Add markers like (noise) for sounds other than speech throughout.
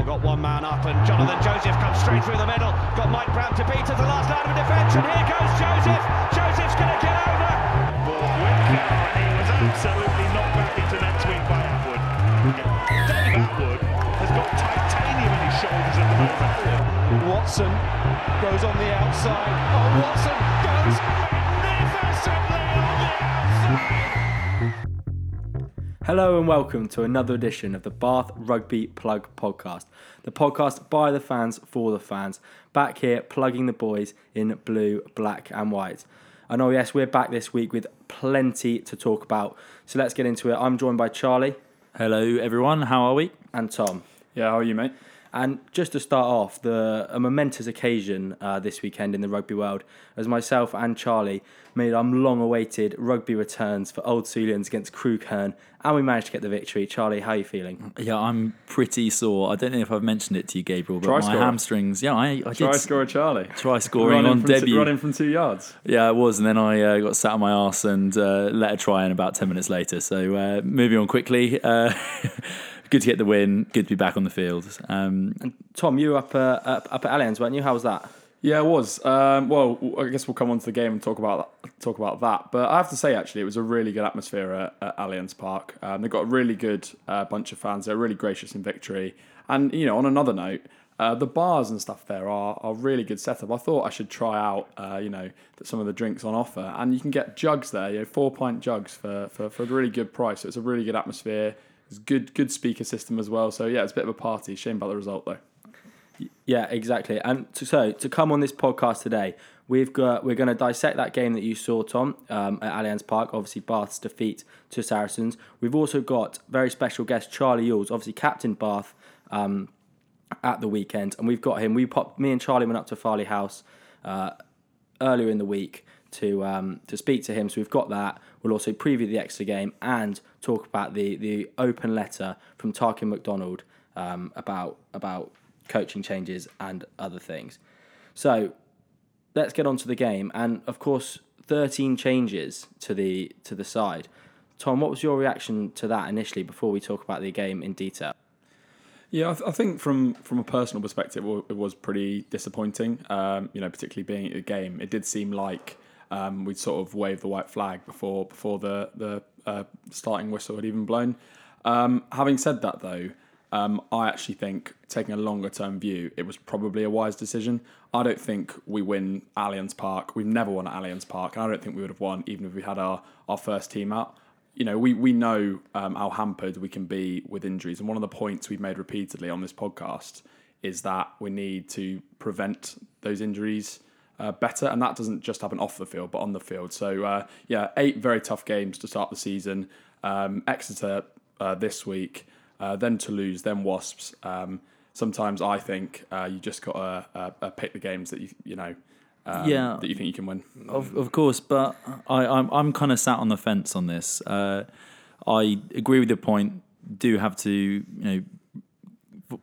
Gabriel got one man up, and Jonathan Joseph comes straight through the middle. Got Mike Brown to beat at the last line of defence, and here goes Joseph. Joseph's going to get over. Ball Whitcar, and he was absolutely knocked back into net swing by Attwood. Dave Attwood has got titanium in his shoulders at the moment. Watson goes on the outside. Oh, Watson goes magnificently on the outside. Hello and welcome to another edition of the Bath Rugby Plug Podcast, the podcast by the fans for the fans. Back here, plugging the boys in blue, black, and white. And oh, yes, we're back this week with plenty to talk about. So let's get into it. I'm joined by Charlie Hello, everyone. How are we? and Tom. Yeah, how are you, mate? And just to start off, the a momentous occasion uh, this weekend in the rugby world, as myself and Charlie made our long-awaited rugby returns for Old Sulians against Crewkerne, and we managed to get the victory. Charlie, how are you feeling? Yeah, I'm pretty sore. I don't know if I've mentioned it to you, Gabriel, but Try my scorer. hamstrings. Yeah, I, I Try did score Charlie. try scoring on debut. running from two yards. Yeah, I was, and then I uh, got sat on my arse and uh, let a try in about ten minutes later. So uh, moving on quickly. (laughs) Good to get the win. Good to be back on the field. Um, Tom, you were up, uh, up up at Allianz, weren't you? How was that? Yeah, it was. Um, well, I guess we'll come on to the game and talk about that, talk about that. But I have to say, actually, it was a really good atmosphere at, at Allianz Park. Um, they've got a really good uh, bunch of fans. They're really gracious in victory. And you know, on another note, uh, the bars and stuff there are are really good setup. I thought I should try out, uh, you know, some of the drinks on offer, and you can get jugs there, you know, four pint jugs for, for, for a really good price. So it's a really good atmosphere. It's good good speaker system as well. So yeah, it's a bit of a party. Shame about the result though. Yeah, exactly. And to, so to come on this podcast today, we've got we're going to dissect that game that you saw, Tom, um, at Allianz Park. Obviously, Bath's defeat to Saracens. We've also got very special guest Charlie Ewels, obviously captain Bath um, at the weekend, and we've got him. We popped me and Charlie went up to Farleigh House uh, earlier in the week to um, to speak to him. So we've got that. We'll also preview the extra game and talk about the the open letter from Tarquin McDonald um, about about coaching changes and other things. So let's get on to the game. And of course, 13 changes to the to the side. Tom, what was your reaction to that initially before we talk about the game in detail? Yeah, I, th- I think from from a personal perspective, it was pretty disappointing. Um, you know, particularly being at the game, it did seem like um, we'd sort of waved the white flag before before the the uh, starting whistle had even blown. Um, having said that, though, um, I actually think taking a longer term view, it was probably a wise decision. I don't think we win Allianz Park. We've never won at Allianz Park, and I don't think we would have won even if we had our, our first team out you know, we we know um, how hampered we can be with injuries, and one of the points we've made repeatedly on this podcast is that we need to prevent those injuries uh, better, and that doesn't just happen off the field, but on the field. So uh, yeah, eight very tough games to start the season. Um, Exeter uh, this week, uh, then Toulouse, then Wasps. Um, sometimes I think uh, you just got to pick the games that you you know. Um, Yeah. that you think you can win. Of, of course, but I, I'm I'm kind of sat on the fence on this. Uh, I agree with your point. Do have to you know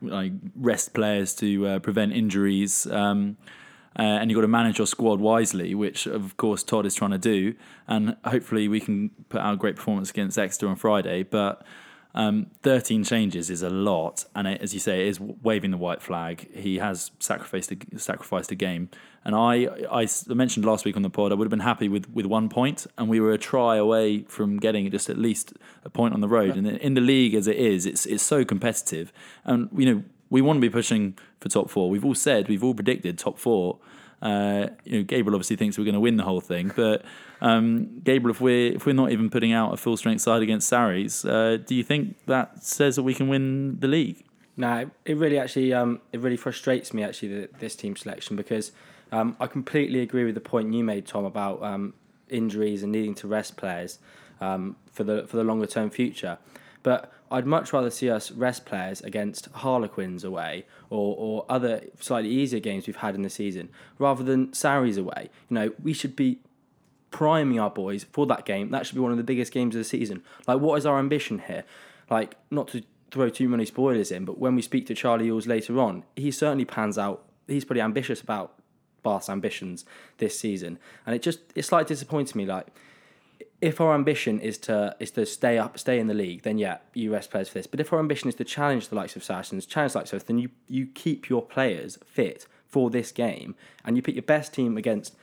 like rest players to uh, prevent injuries, um, uh, and you've got to manage your squad wisely, which of course Todd is trying to do. And hopefully we can put out a great performance against Exeter on Friday. But um, 13 changes is a lot, and it, as you say, it is waving the white flag. He has sacrificed a, sacrificed a game, and I, I mentioned last week on the pod I would have been happy with, with one point, and we were a try away from getting just at least a point on the road. And in the league as it is, it's it's so competitive, and you know we want to be pushing for top four. We've all said, we've all predicted top four. Uh, you know, Gabriel obviously thinks we're going to win the whole thing, but um, Gabriel, if we're if we're not even putting out a full strength side against Sarries, uh, do you think that says that we can win the league? No, it really actually um, it really frustrates me actually the, this team selection because um, I completely agree with the point you made, Tom, about um, injuries and needing to rest players um, for the for the longer term future. But I'd much rather see us rest players against Harlequins away or, or other slightly easier games we've had in the season rather than Sarries away. You know, we should be priming our boys for that game. That should be one of the biggest games of the season. Like, what is our ambition here? Like, not to throw too many spoilers in, but when we speak to Charlie Ewels later on, he certainly pans out. He's pretty ambitious about Bath's ambitions this season, and it just it slightly disappoints me. Like, if our ambition is to is to stay up, stay in the league, then yeah, you rest players for this. But if our ambition is to challenge the likes of Saracens, challenge the likes of, then you you keep your players fit for this game, and you put your best team against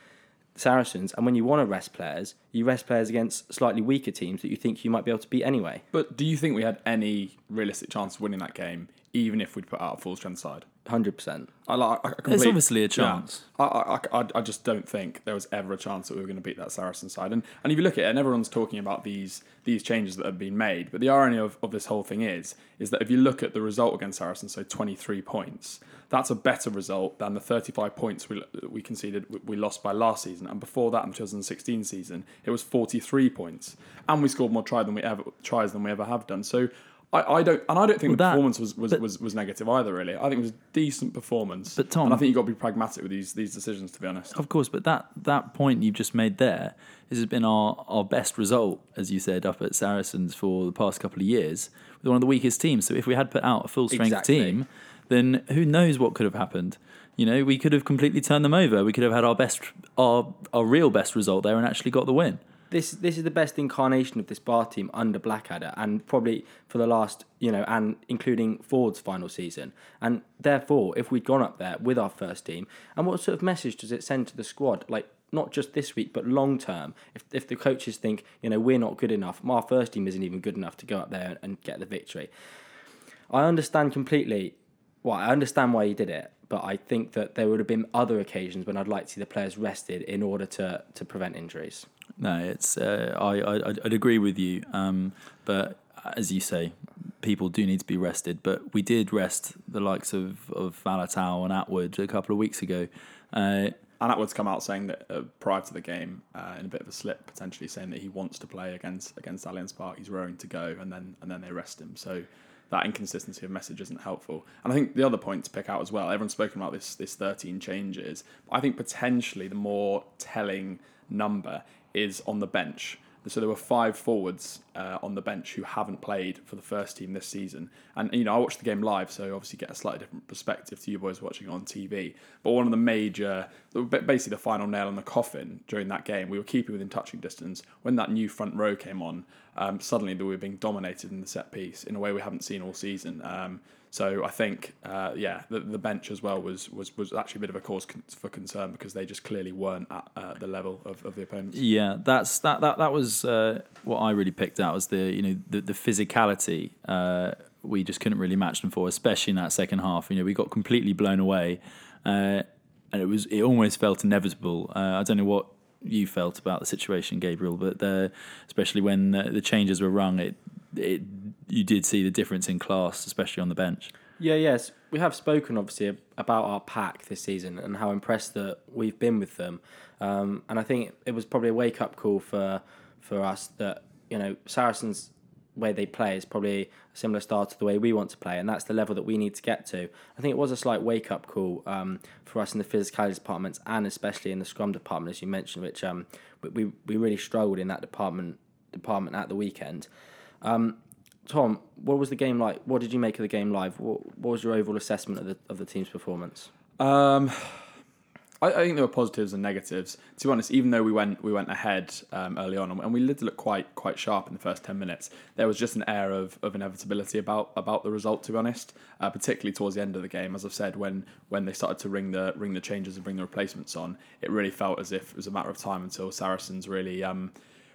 Saracens. And when you want to rest players, you rest players against slightly weaker teams that you think you might be able to beat anyway. But do you think we had any realistic chance of winning that game, even if we'd put out a full strength side? Hundred percent. I, like, I, There's obviously a chance. Yeah. I, I, I, I just don't think there was ever a chance that we were going to beat that Saracen side. And and if you look at it, and everyone's talking about these these changes that have been made, but the irony of, of this whole thing is is that if you look at the result against Saracen, so 23 points, that's a better result than the 35 points we we conceded we- lost by last season. And before that, in the 2016 season, it was 43 points, and we scored more try than we ever tries than we ever have done. So. I, I don't, and I don't think Well, the that- performance was, was, but- was, was negative either. Really, I think it was a decent performance. But, Tom- and I think you've got to be pragmatic with these these decisions. To be honest, Of course, but that, that point you've just made there has been our, our best result, as you said, up at Saracens for the past couple of years, with one of the weakest teams. So if we had put out a full strength Exactly. team, then who knows what could have happened? You know, we could have completely turned them over. We could have had our best, our our real best result there, and actually got the win. This this is the best incarnation of this bar team under Blackadder, and probably for the last you know, and including Ford's final season. And therefore, if we'd gone up there with our first team, and what sort of message does it send to the squad? Like not just this week, but long term. If if the coaches think you know we're not good enough, our first team isn't even good enough to go up there and get the victory. I understand completely. Well, I understand why he did it, but I think that there would have been other occasions when I'd like to see the players rested in order to to prevent injuries. No, it's uh, I, I I'd- I'd agree with you, um, but as you say, people do need to be rested. But we did rest the likes of of Faletau and Attwood a couple of weeks ago. Uh, and Attwood's come out saying that uh, prior to the game, uh, in a bit of a slip, potentially saying that he wants to play against against Allianz Park. He's raring to go, and then and then they rest him. So that inconsistency of message isn't helpful. And I think the other point to pick out as well, everyone's spoken about this this 13 changes. I think potentially the more telling number is on the bench. So there were five forwards uh, on the bench who haven't played for the first team this season. And you know, I watched the game live, so obviously get a slightly different perspective to you boys watching on TV. But one of the major, basically the final nail in the coffin during that game, we were keeping within touching distance. When that new front row came on, um, suddenly we were being dominated in the set piece in a way we haven't seen all season. Um, so I think, uh, yeah, the, the bench as well was, was was actually a bit of a cause con- for concern because they just clearly weren't at uh, the level of, of the opponents. Yeah, that's that that that was uh, what I really picked out was the you know the the physicality. Uh, we just couldn't really match them for, especially in that second half. You know, we got completely blown away, uh, and it was it almost felt inevitable. Uh, I don't know what you felt about the situation, Gabriel, but especially when the changes were rung, it it you did see the difference in class, especially on the bench. Yeah, yes, we have spoken obviously about our pack this season and how impressed that we've been with them, um, and I think it was probably a wake up call for for us that you know Saracens way they play is probably a similar style to the way we want to play, and that's the level that we need to get to. I think it was a slight wake up call um, for us in the physicality departments and especially in the scrum department, as you mentioned, which um, we- we really struggled in that department department at the weekend. Um, Tom, what was the game like? What did you make of the game live? What, what was your overall assessment of the of the team's performance? Um, I, I think there were positives and negatives. To be honest, even though we went we went ahead um, early on and we did look quite quite sharp in the first ten minutes, there was just an air of, of inevitability about about the result. To be honest, uh, particularly towards the end of the game, as I've said, when when they started to ring the ring the changes and bring the replacements on, it really felt as if it was a matter of time until Saracens really um,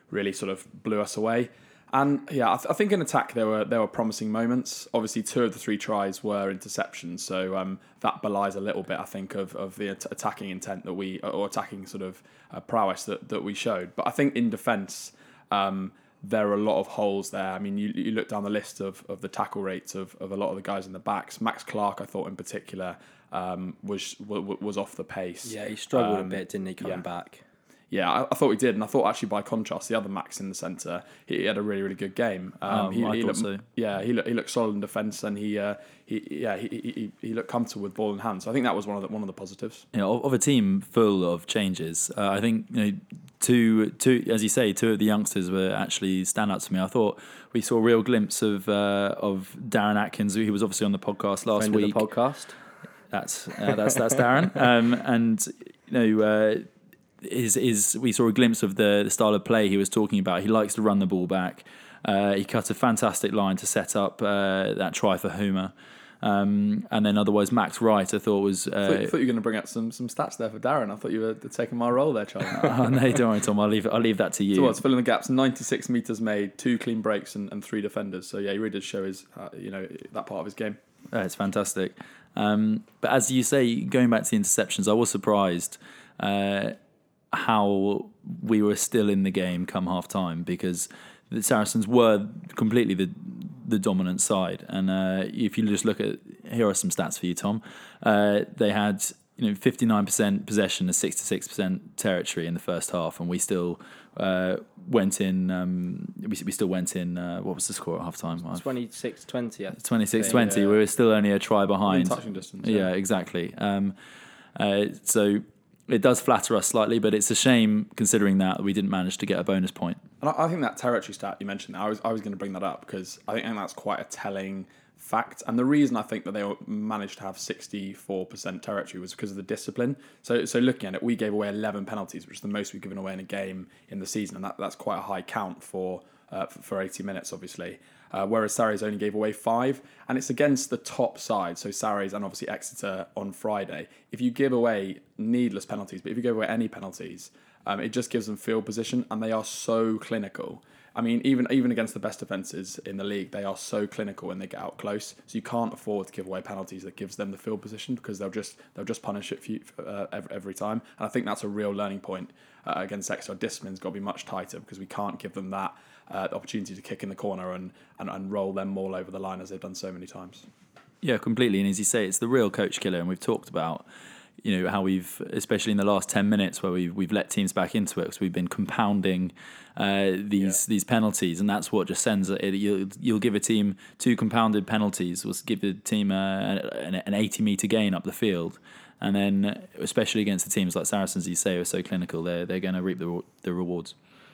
really sort of blew us away. And yeah, I, th- I think in attack there were there were promising moments. Obviously, two of the three tries were interceptions, so um, that belies a little bit, I think, of, of the at- attacking intent that we or attacking sort of uh, prowess that, that we showed. But I think in defence, um, there are a lot of holes there. I mean, you, you look down the list of, of the tackle rates of, of a lot of the guys in the backs. Max Clark, I thought in particular, um, was was off the pace. Yeah, he struggled Um, a bit, didn't he, coming yeah. back? Yeah, I, I thought we did, and I thought actually by contrast, the other Max in the centre, he, he had a really really good game. Um, Um, he, I he looked, so. Yeah, he looked he looked solid in defence, and he uh, he yeah he, he, he- looked comfortable with ball in hand. So I think that was one of the one of the positives. you know, of, of a team full of changes, uh, I think you know two, two, as you say, two of the youngsters were actually standouts for me. I thought we saw a real glimpse of uh, of Darren Atkins, who he was obviously on the podcast last Friend week. podcast. That's uh, that's that's Darren, (laughs) um, and you know. Uh, is is we saw a glimpse of the, the style of play he was talking about. He likes to run the ball back. Uh, he cut a fantastic line to set up uh, that try for Homer. Um, and then otherwise, Max Wright, I thought was. I thought, I Uh, thought you were going to bring up some some stats there for Darren. I thought you were taking my role there, Charlie. (laughs) oh, no, don't worry, Tom. I'll leave. I'll leave that to you. So what's filling the gaps? Ninety six meters made, two clean breaks, and, and three defenders. So yeah, he really did show his uh, you know that part of his game. Uh, it's fantastic. Um, but as you say, going back to the interceptions, I was surprised uh, how we were still in the game come half time because the Saracens were completely the the dominant side. And uh, if you just look at here are some stats for you, Tom. Uh, they had you know fifty nine percent possession and sixty six percent territory in the first half, and we still. Uh, went in. Um, we, we still went in. Uh, what was the score at half time? 26 20. 26 20. We were still only a try behind. touching distance, Yeah, yeah. exactly. Um, uh, so it does flatter us slightly, but it's a shame considering that we didn't manage to get a bonus point. And I, think that territory stat you mentioned, I was I was going to bring that up because I think that's quite a telling fact. And the reason I think that they managed to have sixty four percent territory was because of the discipline. So so looking at it, we gave away eleven penalties, which is the most we've given away in a game in the season, and that, that's quite a high count for uh, for, for eighty minutes, obviously. Uh, whereas Sarries only gave away five, and it's against the top side. So Sarries and obviously Exeter on Friday. If you give away needless penalties, but if you give away any penalties, um, it just gives them field position, and they are so clinical. I mean, even even against the best defenses in the league, they are so clinical when they get out close. So you can't afford to give away penalties that gives them the field position because they'll just they'll just punish it you, uh, every, every time. And I think that's a real learning point uh, against Exeter. Discipline's got to be much tighter because we can't give them that uh, opportunity to kick in the corner and, and and roll them all over the line as they've done so many times. Yeah, completely. And as you say, it's the real coach killer, and we've talked about. You know how we've, especially in the last ten minutes, where we've we've let teams back into it because we've been compounding uh, these these penalties, and that's what just sends it. You'll you'll give a team two compounded penalties, We'll give the team a, an, an eighty meter gain up the field, and then especially against the teams like Saracens, you say are so clinical, they're they're going to reap the the rewards.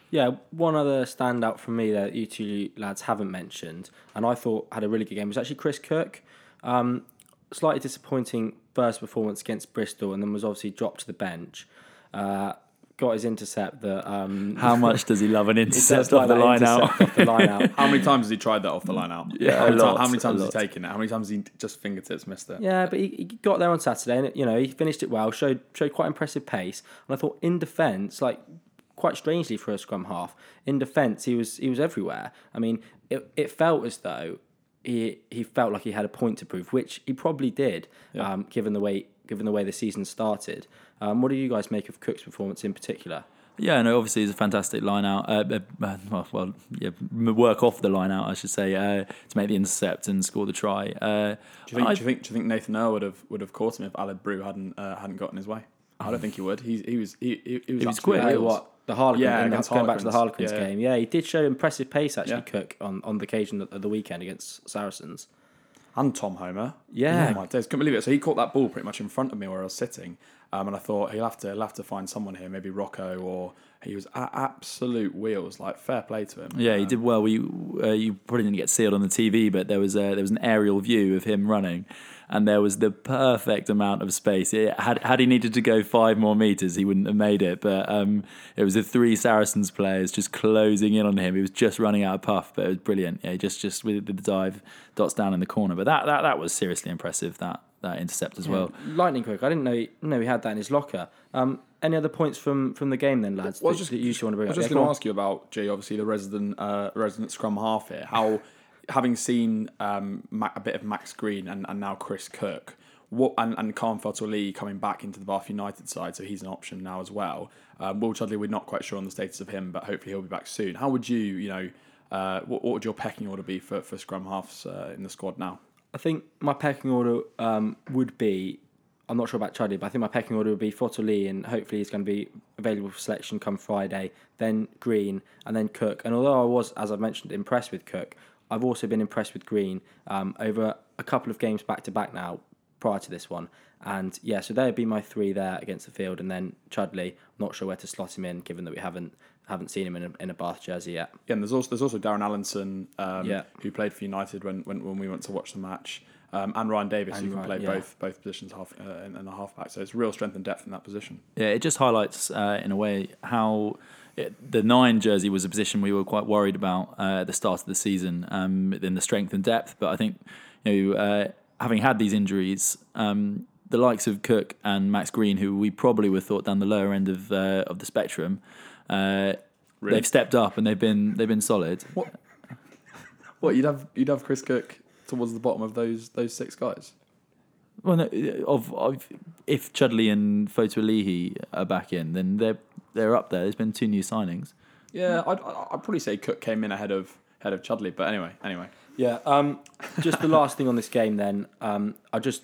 Yeah, one other standout for me that you two lads haven't mentioned, and I thought had a really good game, was actually Chris Cook. Um, slightly disappointing first performance against Bristol, and then was obviously dropped to the bench. Uh, got his intercept that. Um, (laughs) How much does he love an (laughs) intercept off like the that line out? intercept off the line out. (laughs) How many times has he tried that off the line out? Yeah, how a many, ti- lot, how many a times has he taken it? How many times has he just fingertips missed it? Yeah, but he, he got there on Saturday, and you know he finished it well. showed showed quite impressive pace, and I thought in defence, like quite strangely for a scrum half, in defence he was he was everywhere. I mean, it it felt as though he he felt like he had a point to prove, which he probably did, um, given the way given the way the season started. Um, what do you guys make of Cook's performance in particular? Yeah, no, obviously he's a fantastic line out. Uh, uh, well, well, yeah, work off the line out, I should say, uh, to make the intercept and score the try. Uh, Do you think? I- do you think? Do you think Nathan Earle would have would have caught him if Aled Brew hadn't uh, hadn't gotten his way? I don't think he would. He he was he, he, he was, He was quick. What the Harlequin? Yeah, in the- going back to the Harlequins. Harlequins Yeah, yeah. game. Yeah, he did show impressive pace actually. Yeah. Cook on, on the occasion of the weekend against Saracens. and Tom Homer. Yeah. oh my days, couldn't believe it. So he caught that ball pretty much in front of me where I was sitting, um, and I thought he'll have to he'll have to find someone here, maybe Rocco or he was a- absolute wheels. Like fair play to him. Yeah, he Um, did well. We uh, you probably didn't get sealed on the TV, but there was a, there was an aerial view of him running, and there was the perfect amount of space. It, had had he needed to go five more meters, he wouldn't have made it. But um, it was the three Saracens players just closing in on him. He was just running out of puff, but it was brilliant. Yeah, just just with the dive, dots down in the corner. But that that, that was seriously impressive. That that intercept as well. Lightning quick. I didn't know he, know he had that in his locker. Um, any other points from from the game then, lads? Well, I that, was just, that you want to bring I was up? just Yeah, going to ask you about Jay, obviously the resident uh, resident scrum half here. How, having seen um, a bit of Max Green and, and now Chris Cook, what and and Khan Lee coming back into the Bath United side, so he's an option now as well. Um, Will Chudley, we're not quite sure on the status of him, but hopefully he'll be back soon. How would you, you know, uh, what, what would your pecking order be for, for scrum halves uh, in the squad now? I think my pecking order um, would be. I'm not sure about Chudley, but I think my pecking order would be Fotuali'i, and hopefully he's going to be available for selection come Friday. Then Green, and then Cook. And although I was, as I mentioned, impressed with Cook, I've also been impressed with Green um, over a couple of games back to back now. Prior to this one, and yeah, so there'd be my three there against the field, and then Chudley. Not sure where to slot him in, given that we haven't haven't seen him in a, in a Bath jersey yet. Yeah, and there's also there's also Darren Allinson, um, Yeah. who played for United when, when, when we went to watch the match. Um, and Ryan Davis, who can Ryan- play yeah. both both positions half uh, in, in the halfback. So it's real strength and depth in that position. Yeah, it just highlights uh, in a way how it, the nine jersey was a position we were quite worried about uh, at the start of the season um, in the strength and depth. But I think you know, uh, having had these injuries, um, the likes of Cook and Max Green, who we probably were thought down the lower end of uh, of the spectrum, uh, they've stepped up and they've been they've been solid. What? What you'd have you'd have Chris Cook towards the bottom of those those six guys. Well, no, of, of if Chudley and Fotuali'i are back in, then they're they're up there. There's been two new signings. Yeah, I'd, I'd I'd probably say Cook came in ahead of ahead of Chudley. But anyway, anyway. Yeah. Um, just the last thing on this game, then. Um, I just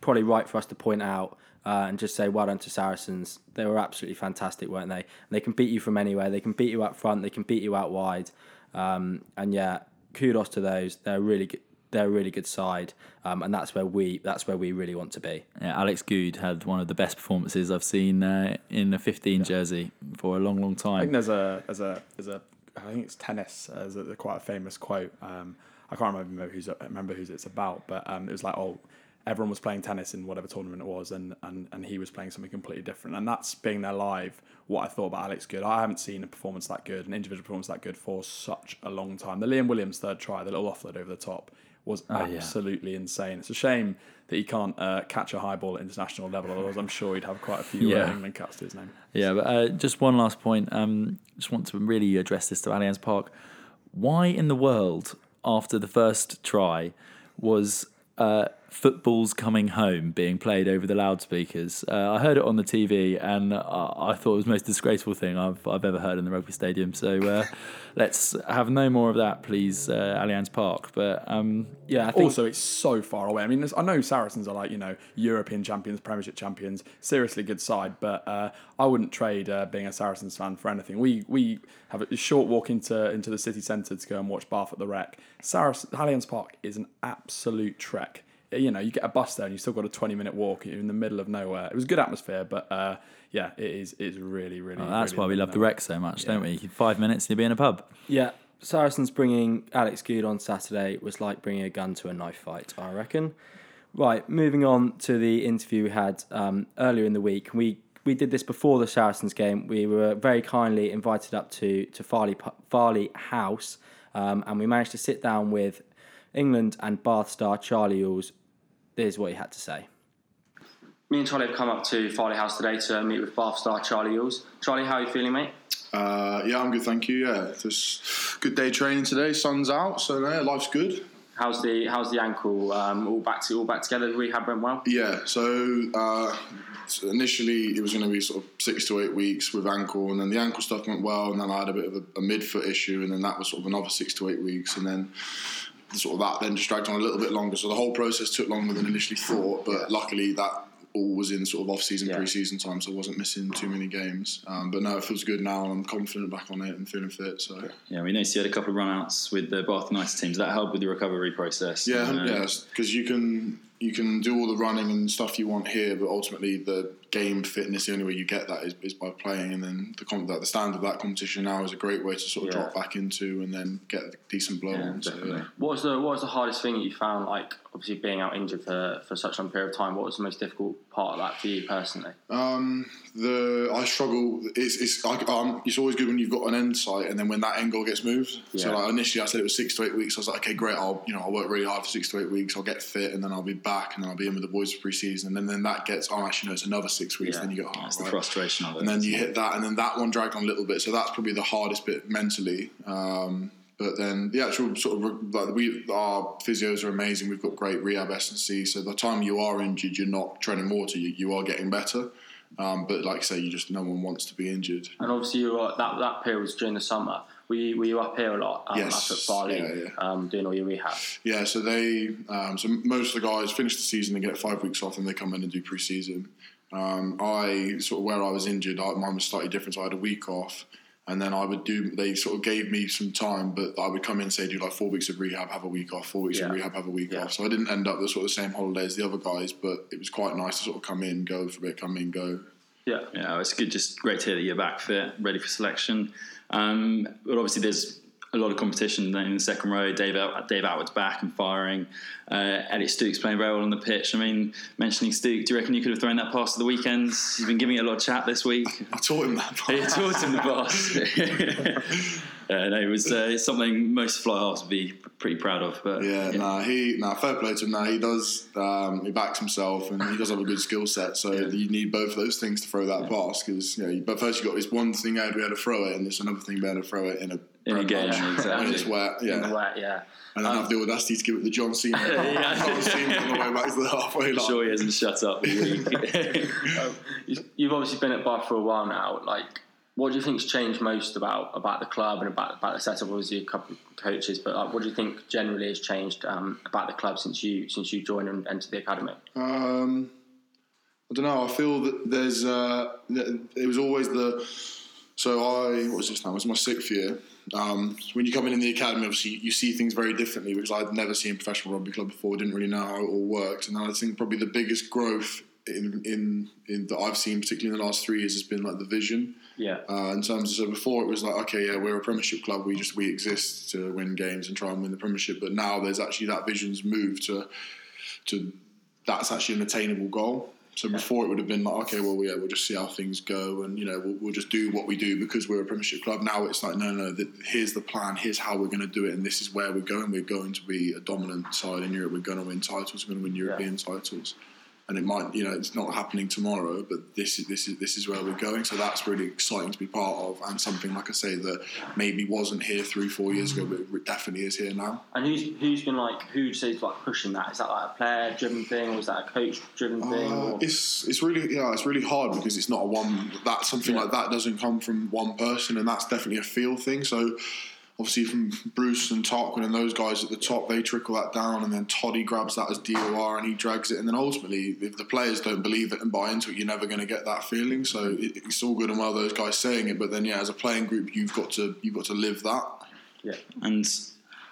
probably right for us to point out uh, and just say well done to Saracens. They were absolutely fantastic, weren't they? And they can beat you from anywhere. They can beat you up front. They can beat you out wide. Um, and yeah, kudos to those. They're really good. They're a really good side, um, and that's where we that's where we really want to be. Yeah, Alex Goode had one of the best performances I've seen uh, in a 15 jersey for a long, long time. I think there's a there's a there's a I think it's tennis. Uh, there's a, quite a famous quote. Um, I can't remember who's remember who's it's about, but um, it was like oh, everyone was playing tennis in whatever tournament it was, and, and and he was playing something completely different. And that's being there live. What I thought about Alex Goode, I haven't seen a performance that good, an individual performance that good for such a long time. The Liam Williams third try, the little offload over the top, was Oh, yeah. absolutely insane. It's a shame that he can't uh, catch a high ball at international level. Otherwise, I'm sure he'd have quite a few Yeah. uh, England caps to his name. Yeah, but uh, just one last point. Um, just want to really address this to Allianz Park. Why in the world, after the first try, was uh, "Football's Coming Home" being played over the loudspeakers? Uh, I heard it on the TV, and I, I thought it was the most disgraceful thing I've I've ever heard in the rugby stadium. So uh, (laughs) let's have no more of that, please, uh, Allianz Park. But um, Yeah, I think also, it's so far away. I mean, I know Saracens are like you know European champions, Premiership champions, seriously good side, but uh, I wouldn't trade uh, being a Saracens fan for anything. We we have a short walk into into the city centre to go and watch Bath at the Rec. Saracens, Allianz Park is an absolute trek. You know, you get a bus there and you still got a 20 minute walk. You're in the middle of nowhere. It was good atmosphere, but uh, yeah, it is it is really really. well, that's really why we love of the nowhere. rec so much, don't we? Five minutes and you'll be in a pub. Yeah, Saracens bringing Alex Goode on Saturday was like bringing a gun to a knife fight, I reckon. Right, moving on to the interview we had um, earlier in the week. We we did this before the Saracens game. We were very kindly invited up to to Farleigh Farleigh House, um, and we managed to sit down with England and Bath star Charlie Ewels. Here's what he had to say. Me and Charlie have come up to Farleigh House today to meet with Bath star Charlie Ewels. Charlie, how are you feeling, mate? Uh, yeah, I'm good, thank you. Yeah, just good day training today. Sun's out, so yeah, life's good. How's the how's the ankle? Um, all back to all back together. Rehab went well. Yeah, so uh, so initially it was going to be sort of six to eight weeks with ankle, and then the ankle stuff went well, and then I had a bit of a, a midfoot issue, and then that was sort of another six to eight weeks, and then sort of that then just dragged on a little bit longer. So the whole process took longer than initially thought, but luckily that all was in sort of off-season, Yeah. pre-season time, so I wasn't missing too many games. Um, but no, it feels good now, and I'm confident back on it and feeling fit. So. Yeah, we noticed you had a couple of run-outs with the Bath United teams. That helped with the recovery process. Yeah, Uh, yes, because you can you can do all the running and stuff you want here, but ultimately the game fitness, the only way you get that is, is by playing, and then the com- the standard of that competition now is a great way to sort of Yeah. drop back into and then get a decent blow Yeah, on. So, yeah. What was the what was the hardest thing that you found? Like obviously being out injured for, for such a long period of time. What was the most difficult part of that for you personally? Um, the I struggle. It's it's I, um, it's always good when you've got an end sight, and then when that end goal gets moved. So Yeah. like initially, I said it was six to eight weeks. I was like, okay, great. I'll you know I'll work really hard for six to eight weeks. I'll get fit, and then I'll be back, and then I'll be in with the boys for pre-season. And then, then that gets oh actually no, it's another six weeks. Yeah. Then you go oh, That's the frustration of it. and then you hit that, and then that one dragged on a little bit. So that's probably the hardest bit mentally. Um, but then the actual sort of like we our physios are amazing. We've got great rehab S and C. So the time you are injured, you're not treading water. You, you are getting better. Um, but like I say, you just no one wants to be injured. And obviously you were, that that period was during the summer. Were you, were you up here a lot? Um, Yes. Up at Farleigh, Yeah, yeah. Um, doing all your rehab. Yeah, so they um, so most of the guys finish the season and get five weeks off, and they come in and do pre-season. Um, I sort of where I was injured, I, mine was slightly different. So I had a week off, and then I would do. They sort of gave me some time, but I would come in say do like four weeks of rehab, have a week off, four weeks Yeah. of rehab, have a week Yeah. off. So I didn't end up the sort of the same holiday as the other guys, but it was quite nice to sort of come in, go for a bit, come in, go. Yeah. Yeah, it's good. Just great to hear that you're back fit, ready for selection. Um, but obviously, there's a lot of competition then in the second row. Dave, Dave Attwood's back and firing. Uh, Elliott Stooke's playing very well on the pitch. I mean, mentioning Stooke, do you reckon you could have thrown that pass to the weekends? You've been giving it a lot of chat this week. I taught him that. pass. (laughs) You taught him the pass. (laughs) uh, no, it was uh, something most fly halves would be pretty proud of. But Yeah, nah, he nah, fair play to him. Nah, he does. Um, he backs himself, and he does have a good skill set. So you need both of those things to throw that pass. Because you know, but first you got this one thing out we had to throw it, and there's another thing we had to throw it in a In a game, match exactly. when it's wet. In the Yeah, wet, yeah. and then have the audacity to give it to John Cena. (laughs) Yeah. John Cena on the way back to the halfway line. sure he hasn't shut up all. (laughs) (laughs) You- You've obviously been at Bath for a while now. Like, what do you think's changed most about about the club and about about the setup? Obviously, a couple of coaches, but like, what do you think generally has changed um, about the club since you since you joined and entered the academy? Um, I don't know. I feel that there's. Uh, it was always the. So I what was this now? It was my sixth year. Um, when you come in in the academy, obviously you see things very differently because I'd never seen a professional rugby club before. Didn't really know how it all worked, and I think probably the biggest growth in in, in that I've seen, particularly in the last three years, has been like the vision. Yeah, Uh, in terms of so before it was like okay yeah we're a Premiership club we just we exist to win games and try and win the Premiership. But now there's actually that vision's moved to to that's actually an attainable goal. So before it would have been like okay well yeah we'll just see how things go and you know we'll, we'll just do what we do because we're a Premiership club. Now it's like no no th- here's the plan here's how we're going to do it and this is where we're going. We're going to be a dominant side in Europe. We're going to win titles we're going to win European titles and it might you know it's not happening tomorrow but this is this is this is where we're going so that's really exciting to be part of and something like i say that maybe wasn't here three four years ago but it definitely is here now and who's who's been like who says like pushing that? Is that like a player driven thing, or is that a coach driven thing? Uh, Or? it's it's really yeah it's really hard because it's not a one that something like that doesn't come from one person and that's definitely a feel thing so obviously from Bruce and Tarquin and those guys at the top they trickle that down and then Toddy grabs that as DOR and he drags it and then ultimately if the players don't believe it and buy into it you're never going to get that feeling so it, it's all good and well those guys saying it but then yeah as a playing group you've got to you've got to live that yeah, And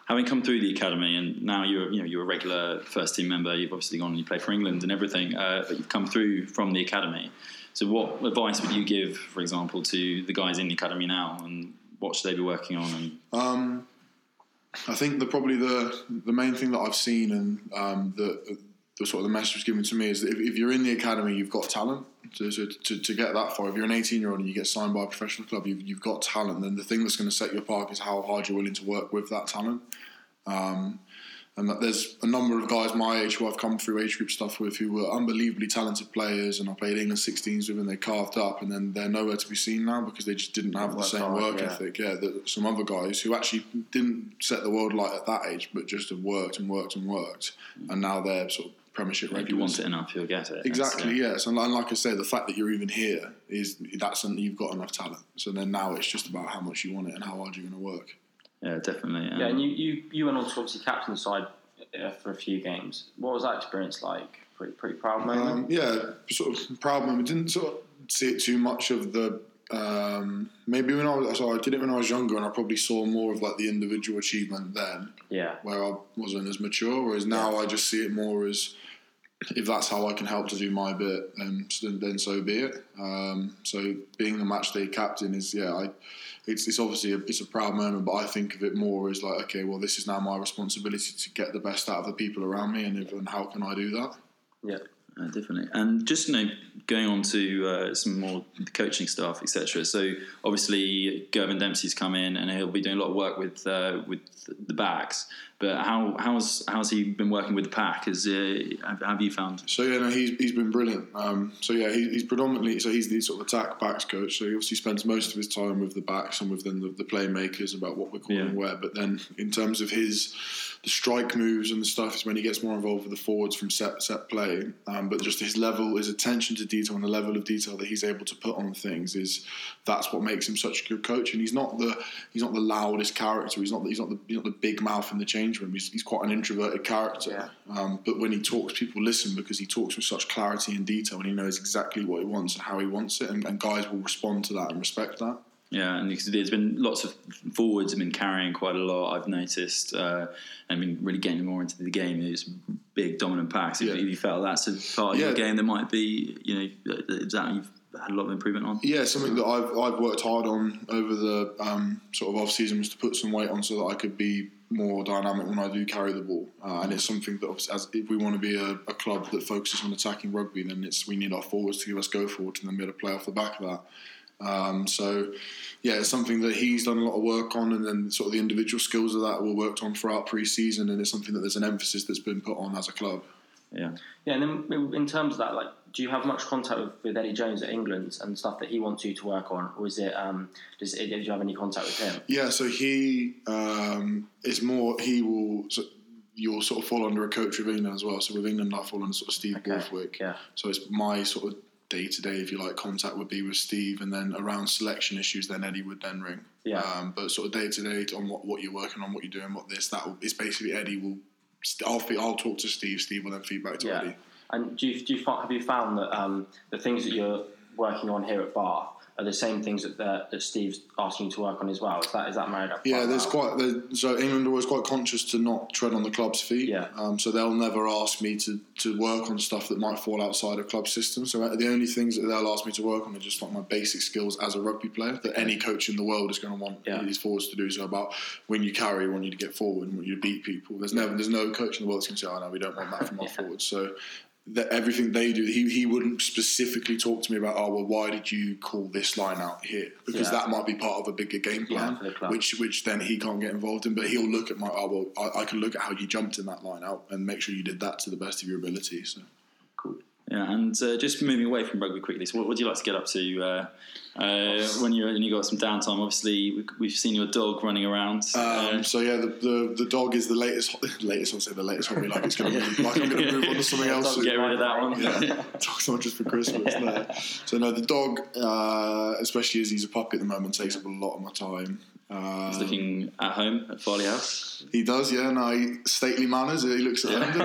having come through the academy, and now you're you know you're a regular first team member. You've obviously gone and you play for England and everything, uh, but you've come through from the academy. So, what advice would you give, for example, to the guys in the academy now, and what should they be working on? Um, I think the probably the the main thing that I've seen and um, the the sort of the message given to me is that if, if you're in the academy, you've got talent. To, to get that far, if you're an 18 year old and you get signed by a professional club, you've, you've got talent. Then the thing that's going to set you apart is how hard you're willing to work with that talent. Um, and that there's a number of guys my age who I've come through age group stuff with who were unbelievably talented players, and I played England 16s with, and they carved up, and then they're nowhere to be seen now because they just didn't have the same hard, work yeah. ethic. Yeah, that some other guys who actually didn't set the world light at that age, but just have worked and worked and worked, and now they're sort of Premiership regulars. if you want it enough, you'll get it. That's, Exactly, uh, yes, and, and like I say, the fact that you're even here is that's something you've got enough talent. So then now it's just about how much you want it and how hard you're going to work. Yeah, definitely. Um, yeah. And you you you went on to obviously captain the side uh, for a few games. What was that experience like? Pretty pretty proud moment. Um, yeah, sort of proud moment. Didn't sort of see it too much of the. Um, maybe when I was, so I did it when I was younger, and I probably saw more of like the individual achievement then, yeah, where I wasn't as mature. Whereas now I just see it more as if that's how I can help to do my bit, then then so be it. Um, so being the match day captain is yeah, I, it's it's obviously a, it's a proud moment, but I think of it more as like okay, well this is now my responsibility to get the best out of the people around me, and if, and how can I do that? yeah. Uh, definitely. And just you know, going on to uh, some more coaching stuff, etc. So obviously, Girvan Dempsey's come in, and he'll be doing a lot of work with uh, with the backs. But how how's how's he been working with the pack? Is uh, have, have you found? So yeah, no, he's he's been brilliant. Um, so yeah, he, he's predominantly so he's the sort of attack backs coach. So he obviously spends most of his time with the backs and with then the, the playmakers about what we're calling Yeah. where. But then in terms of his the strike moves and the stuff is when he gets more involved with the forwards from set set play. Um, but just his level, his attention to detail, and the level of detail that he's able to put on things is that's what makes him such a good coach. And he's not the he's not the loudest character. He's not the, he's not the he's not the big mouth in the change room. He's, he's quite an introverted character. Um, but when he talks, people listen because he talks with such clarity and detail, and he knows exactly what he wants and how he wants it, and, and guys will respond to that and respect that. Yeah, and because there's been lots of forwards have been carrying quite a lot. I've noticed, uh, and been really getting more into the game. It's big dominant packs. If Yeah. you felt that's a part of Yeah. your game that might be, you know, is that you've had a lot of improvement on? Yeah, something that I've I've worked hard on over the um, sort of off season was to put some weight on so that I could be more dynamic when I do carry the ball, uh, and it's something that as if we want to be a, a club that focuses on attacking rugby, then it's we need our forwards to give us go forward and then be able to play off the back of that. Um, so, yeah, it's something that he's done a lot of work on, and then sort of the individual skills of that were worked on throughout pre-season, and it's something that there's an emphasis that's been put on as a club. Yeah. Yeah, and then in terms of that, like, do you have much contact with, with Eddie Jones at England and stuff that he wants you to work on, or is it? Um, does do you have any contact with him? Yeah, so he um, is more. He will. So you'll sort of fall under a coach with England as well. So with England, I fall under sort of Steve Okay, Borthwick. yeah. So it's my sort of day to day, if you like, contact would be with Steve, and then around selection issues, then Eddie would then ring. Yeah. Um, but sort of day to day on what, what you're working on, what you're doing, what this, that will, it's basically Eddie will. I'll I'll talk to Steve. Steve will then feedback to Yeah. Eddie. And do you, do you have you found that um, the things that you're working on here at Bath are the same things that that, that Steve's asking you to work on as well? Is that is that married up? Yeah, there's well? quite so England are always quite conscious to not tread on the club's feet. Yeah. Um, so they'll never ask me to, to work on stuff that might fall outside a club system. So uh, the only things that they'll ask me to work on are just like my basic skills as a rugby player that any coach in the world is going to want Yeah. his forwards to do. So about when you carry, when you to get forward, want you beat people. There's never there's no coach in the world that's going to say, "Oh no, we don't want that from our (laughs) forwards." So. That everything they do, he, he wouldn't specifically talk to me about, oh well, why did you call this line out here? Because Yeah. that might be part of a bigger game plan, club. which which then he can't get involved in. But he'll look at my oh well, I, I can look at how you jumped in that line out and make sure you did that to the best of your ability. So Yeah, and uh, just moving away from rugby quickly. So, what would you like to get up to uh, uh, when you when you got some downtime? Obviously, we- we've seen your dog running around. um, Uh, so yeah, the, the the dog is the latest (laughs) latest. I'll say the latest hobby. Like it's going to like I'm going to move on to something (laughs) else. get rid of that one. Yeah, (laughs) dog's not just for Christmas. No. So no, the dog, uh, especially as he's a puppy at the moment, takes up a lot of my time. Uh, He's looking at home at Farleigh House. He does, yeah. No, he, stately manners. He looks at London.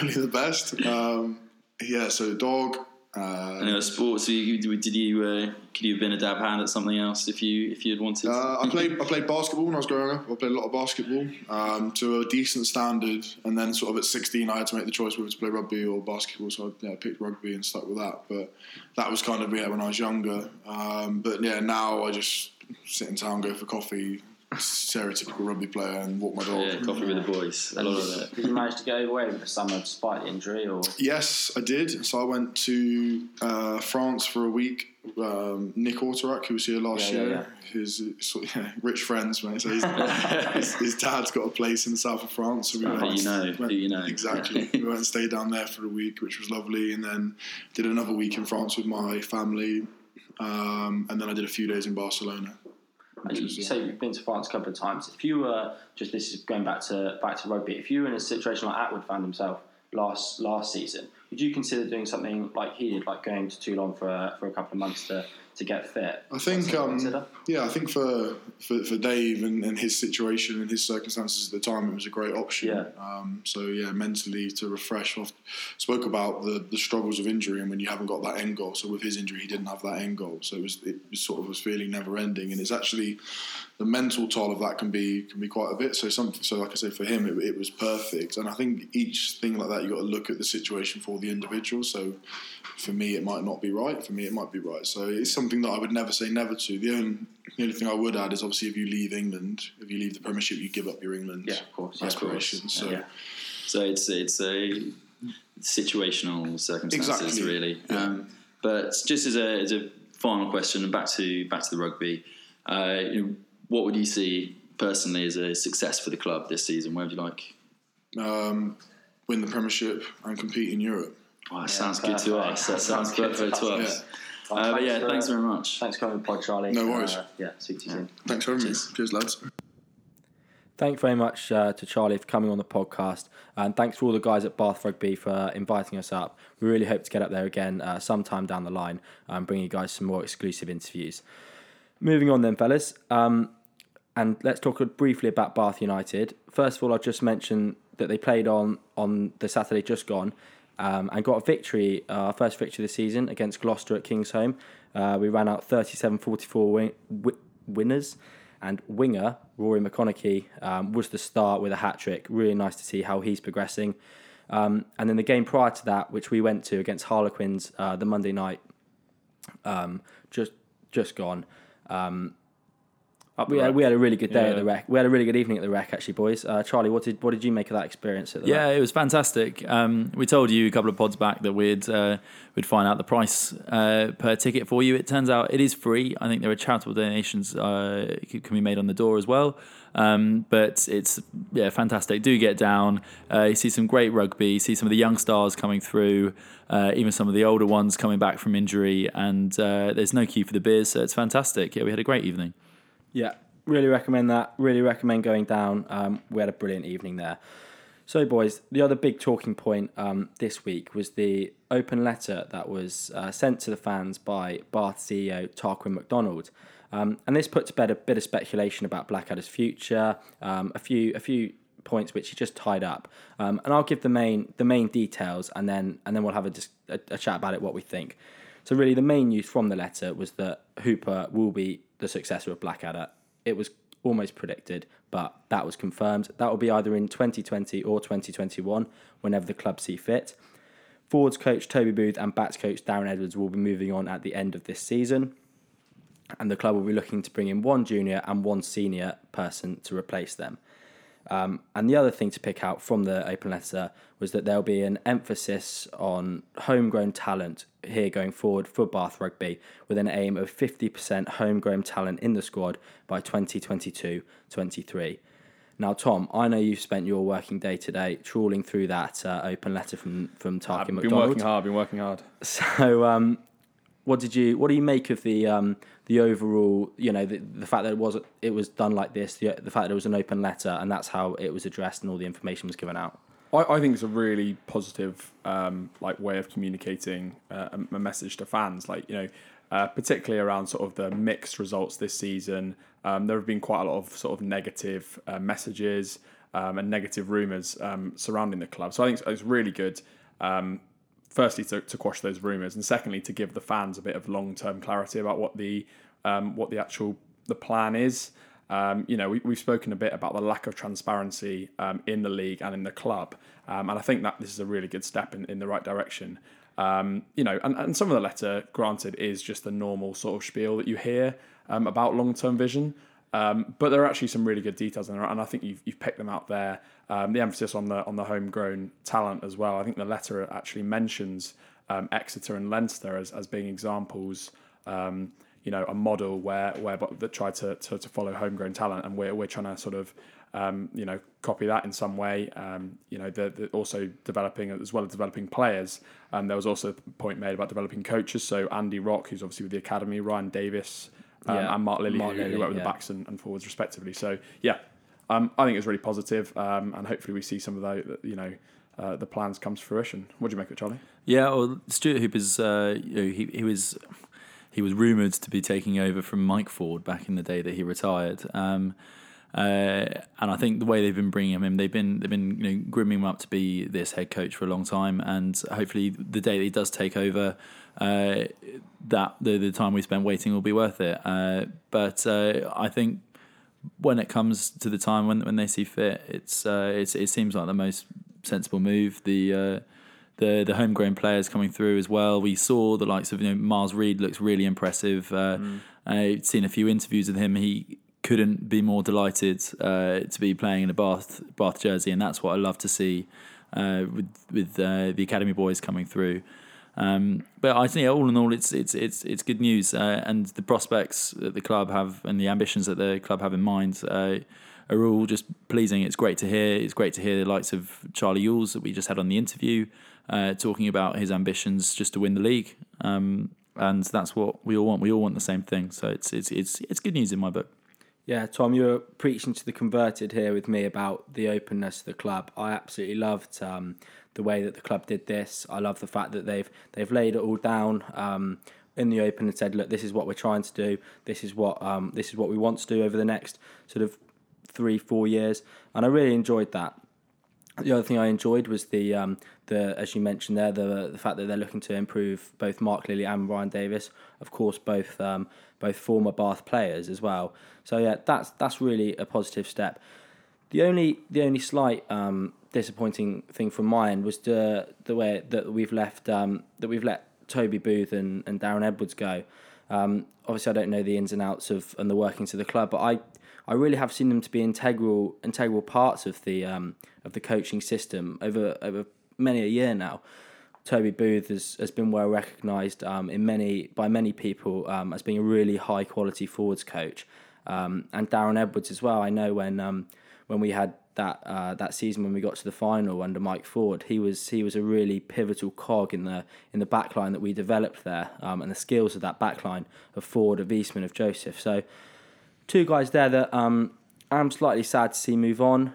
Only the best. Um, yeah. So dog. Uh, And uh, sports. So you, did you uh, could you have been a dab hand at something else if you if you had wanted? Uh, I played I played basketball when I was growing up. I played a lot of basketball um, to a decent standard, and then sort of at 16, I had to make the choice whether to play rugby or basketball. So I yeah, picked rugby and stuck with that. But that was kind of yeah when I was younger. Um, but yeah, now I just sit in town, go for coffee, stereotypical rugby player, and walk my dog. yeah, coffee with the boys. A lot of it. Did you manage to go away with the summer despite the injury, or Yes, I did. So I went to uh, France for a week. Um, Nick Auterac, who was here last Yeah, yeah, year, his uh, sort of, (laughs) yeah, rich friends, mate. So his, (laughs) his, his dad's got a place in the south of France. So we Who went, you know, went- you know. Exactly. we went and stayed down there for a week, which was lovely, and then did another week in France with my family, um, and then I did a few days in Barcelona. And you say you've been to France a couple of times. If you were just this is going back to back to rugby, if you were in a situation like Attwood found himself last last season, would you consider doing something like he did, like going to Toulon for a, for a couple of months to, to get fit? I think, um, yeah, I think for for, for Dave and, and his situation and his circumstances at the time, it was a great option. Yeah. Um, so yeah, mentally to refresh. I spoke about the, the struggles of injury and when you haven't got that end goal. So with his injury, he didn't have that end goal. So it was it was sort of was feeling never ending, and it's actually the mental toll of that can be can be quite a bit. So something. So like I say, for him, it, it was perfect. And I think each thing like that, you got to look at the situation for the individual. So for me, it might not be right. For me, it might be right. So it's something that I would never say never to. The only, the only thing I would add is obviously if you leave England, if you leave the Premiership, you give up your England Yeah, of course, yeah, of aspirations. So Yeah. So it's it's a situational circumstances Exactly. really. Um, but just as a as a final question, and back to back to the rugby, uh, you know, what would you see personally as a success for the club this season? Where would you like? um, win the Premiership and compete in Europe. Oh, that sounds good to us. That sounds Sounds good to perfect to us. us. Uh, but yeah, for, thanks very much. Thanks for coming on the pod, Charlie. No worries. Uh, yeah, speak to you soon. Thanks for having Cheers. me. Cheers, lads. Thanks very much uh, to Charlie for coming on the podcast, and thanks to all the guys at Bath Rugby for inviting us up. We really hope to get up there again uh, sometime down the line and bring you guys some more exclusive interviews. Moving on then, fellas, um, and let's talk briefly about Bath United. First of all, I'll just mention that they played on on the Saturday just gone um, and got a victory, uh, our first victory this season against Gloucester at Kingsholm. Uh, we ran out 37 44 win- wi- winners, and winger Rory McConaughey um, was the start with a hat trick. Really nice to see how he's progressing. Um, and then the game prior to that, which we went to against Harlequins uh, the Monday night, um, just just gone. Um, We had, we had a really good day at the rec. We had a really good evening at the rec, actually, boys. Uh, Charlie, what did what did you make of that experience at the Yeah, rec? it was fantastic. Um, we told you a couple of pods back that we'd uh, we'd find out the price uh, per ticket for you. It turns out it is free. I think there are charitable donations uh, can be made on the door as well. Um, but it's yeah fantastic. Do get down. Uh, you see some great rugby. You see some of the young stars coming through. Uh, even some of the older ones coming back from injury. And uh, there's no queue for the beers, so it's fantastic. Yeah, we had a great evening. Yeah, really recommend that. Really recommend going down. Um, we had a brilliant evening there. So, boys, the other big talking point um, this week was the open letter that was uh, sent to the fans by Bath CEO Tarquin McDonald. Um, and this put to bed a bit of speculation about Blackadder's future, um, a few a few points which he just tied up. Um, and I'll give the main the main details, and then and then we'll have a, dis- a, a chat about it, what we think. So really, the main news from the letter was that Hooper will be the successor of Blackadder. It was almost predicted, but that was confirmed. That will be either in 2020 or 2021, whenever the club see fit. Forwards coach Toby Booth and bats coach Darren Edwards will be moving on at the end of this season, and the club will be looking to bring in one junior and one senior person to replace them. Um, and the other thing to pick out from the open letter was that there'll be an emphasis on homegrown talent here going forward for Bath Rugby with an aim of 50% homegrown talent in the squad by 2022 23. Now, Tom, I know you've spent your working day today trawling through that uh, open letter from, from Tarquin I've been working hard. Been working hard. (laughs) So, um, what did you what do you make of the um, the overall you know the, the fact that it was it was done like this the, the fact that it was an open letter and that's how it was addressed and all the information was given out I, I think it's a really positive um, like way of communicating uh, a, a message to fans. Like you know, uh, particularly around sort of the mixed results this season. Um, there have been quite a lot of sort of negative uh, messages um, and negative rumours um, surrounding the club. So I think it's, it's really good. Um, firstly, to, to quash those rumours, and secondly, to give the fans a bit of long term clarity about what the um, what the actual the plan is. Um, you know, we, we've spoken a bit about the lack of transparency um, in the league and in the club, um, and I think that this is a really good step in, in the right direction. Um, you know, and, and some of the letter, granted, is just the normal sort of spiel that you hear um, about long term vision. Um, but there are actually some really good details in there, and I think you've, you've picked them out there. Um, the emphasis on the on the homegrown talent as well. I think the letter actually mentions um, Exeter and Leinster as, as being examples. Um, you know, a model where where that tried to, to, to follow homegrown talent, and we're we're trying to sort of um, you know copy that in some way. Um, you know, the, the also developing as well as developing players. There was also a point made about developing coaches. So Andy Rock, who's obviously with the academy, Ryan Davis, um, Yeah, and Mark Lilley, Mark who, Lilley, who work with yeah. the backs and, and forwards respectively. So yeah, um, I think it's really positive, um, and hopefully we see some of the you know uh, the plans come to fruition. What do you make of it, Charlie? Yeah, well, Stuart Hooper's uh, you know, he he was he was rumored to be taking over from Mike Ford back in the day that he retired. Um, uh, and I think the way they've been bringing him in, they've been they've been you know grooming him up to be this head coach for a long time, and hopefully the day that he does take over, uh, that the the time we spend waiting will be worth it. Uh, but uh, I think when it comes to the time when when they see fit, it's uh, it's it seems like the most sensible move. The uh, the the homegrown players coming through as well. We saw the likes of you know Miles Reid looks really impressive. Uh, I've seen a few interviews with him. He couldn't be more delighted uh, to be playing in a Bath Bath jersey, and that's what I love to see uh, with with uh, the academy boys coming through. Um, but I think all in all, it's it's it's it's good news, uh, and the prospects that the club have and the ambitions that the club have in mind uh, are all just pleasing. It's great to hear. It's great to hear the likes of Charlie Ewels that we just had on the interview, uh, talking about his ambitions just to win the league, um, and that's what we all want. We all want the same thing. So it's it's it's it's good news in my book. Yeah, Tom, you're preaching to the converted here with me about the openness of the club. I absolutely loved um, the way that the club did this. I love the fact that they've they've laid it all down um, in the open and said, "Look, this is what we're trying to do. This is what um, this is what we want to do over the next sort of three, four years." And I really enjoyed that. The other thing I enjoyed was the um, the as you mentioned there the the fact that they're looking to improve both Mark Lilley and Ryan Davis, of course both um, both former Bath players as well. So yeah, that's that's really a positive step. The only the only slight um, disappointing thing from my end was the the way that we've left um, that we've let Toby Booth and, and Darren Edwards go. Um, obviously, I don't know the ins and outs of and the workings of the club, but I, I really have seen them to be integral integral parts of the um, of the coaching system over over many a year now. Toby Booth has, has been well recognised um, in many by many people um, as being a really high quality forwards coach, um, and Darren Edwards as well. I know when um, when we had that uh, that season when we got to the final under Mike Ford, he was he was a really pivotal cog in the in the backline that we developed there, um, and the skills of that backline of Ford, of Eastmond, of Joseph. So two guys there that um, I'm slightly sad to see move on.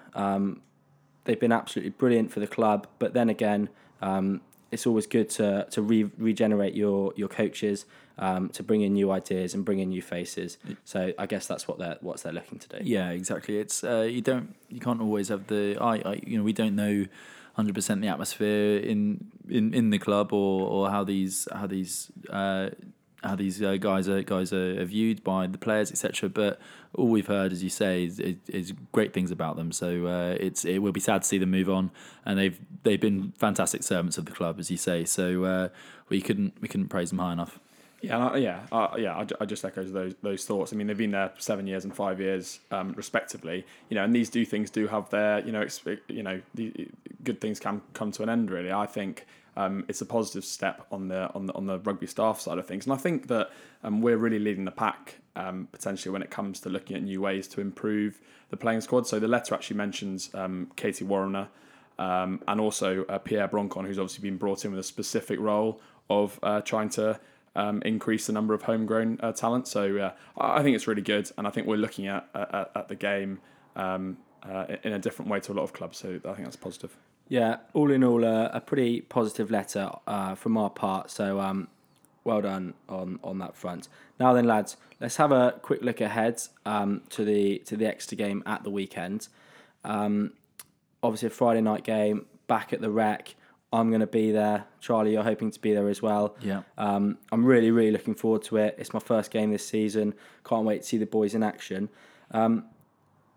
They've been absolutely brilliant for the club, but then again, um, it's always good to to re- regenerate your your coaches, um, to bring in new ideas and bring in new faces. So I guess that's what they're what they're looking to do. Yeah, exactly. It's uh, you don't you can't always have the I, I you know we don't know hundred percent the atmosphere in, in in the club or or how these how these uh, how these uh, guys are guys are viewed by the players etc. But all we've heard, as you say, is, is, is great things about them. So uh, it's it will be sad to see them move on, and they've they've been fantastic servants of the club, as you say. So uh, we couldn't we couldn't praise them high enough. Yeah, yeah, uh, yeah. I, I just echo those those thoughts. I mean, they've been there seven years and five years, um, respectively. You know, and these do things do have their, you know, exp- you know, the, good things can come to an end. Really, I think um, it's a positive step on the on the on the rugby staff side of things, and I think that um, we're really leading the pack um, potentially when it comes to looking at new ways to improve the playing squad. So the letter actually mentions um, Katie Warrener. Um, and also uh, Pierre Broncon, who's obviously been brought in with a specific role of uh, trying to um, increase the number of homegrown uh, talent. So uh, I think it's really good, and I think we're looking at at, at the game um, uh, in a different way to a lot of clubs. So I think that's positive. Yeah, all in all, uh, a pretty positive letter uh, from our part. So um, well done on on that front. Now then, lads, let's have a quick look ahead um, to the to the Exeter game at the weekend. Um, obviously, a Friday night game back at the Rec. I'm going to be there. Charlie, you're hoping to be there as well. Yeah. Um, I'm really, really looking forward to it. It's my first game this season. Can't wait to see the boys in action. Um,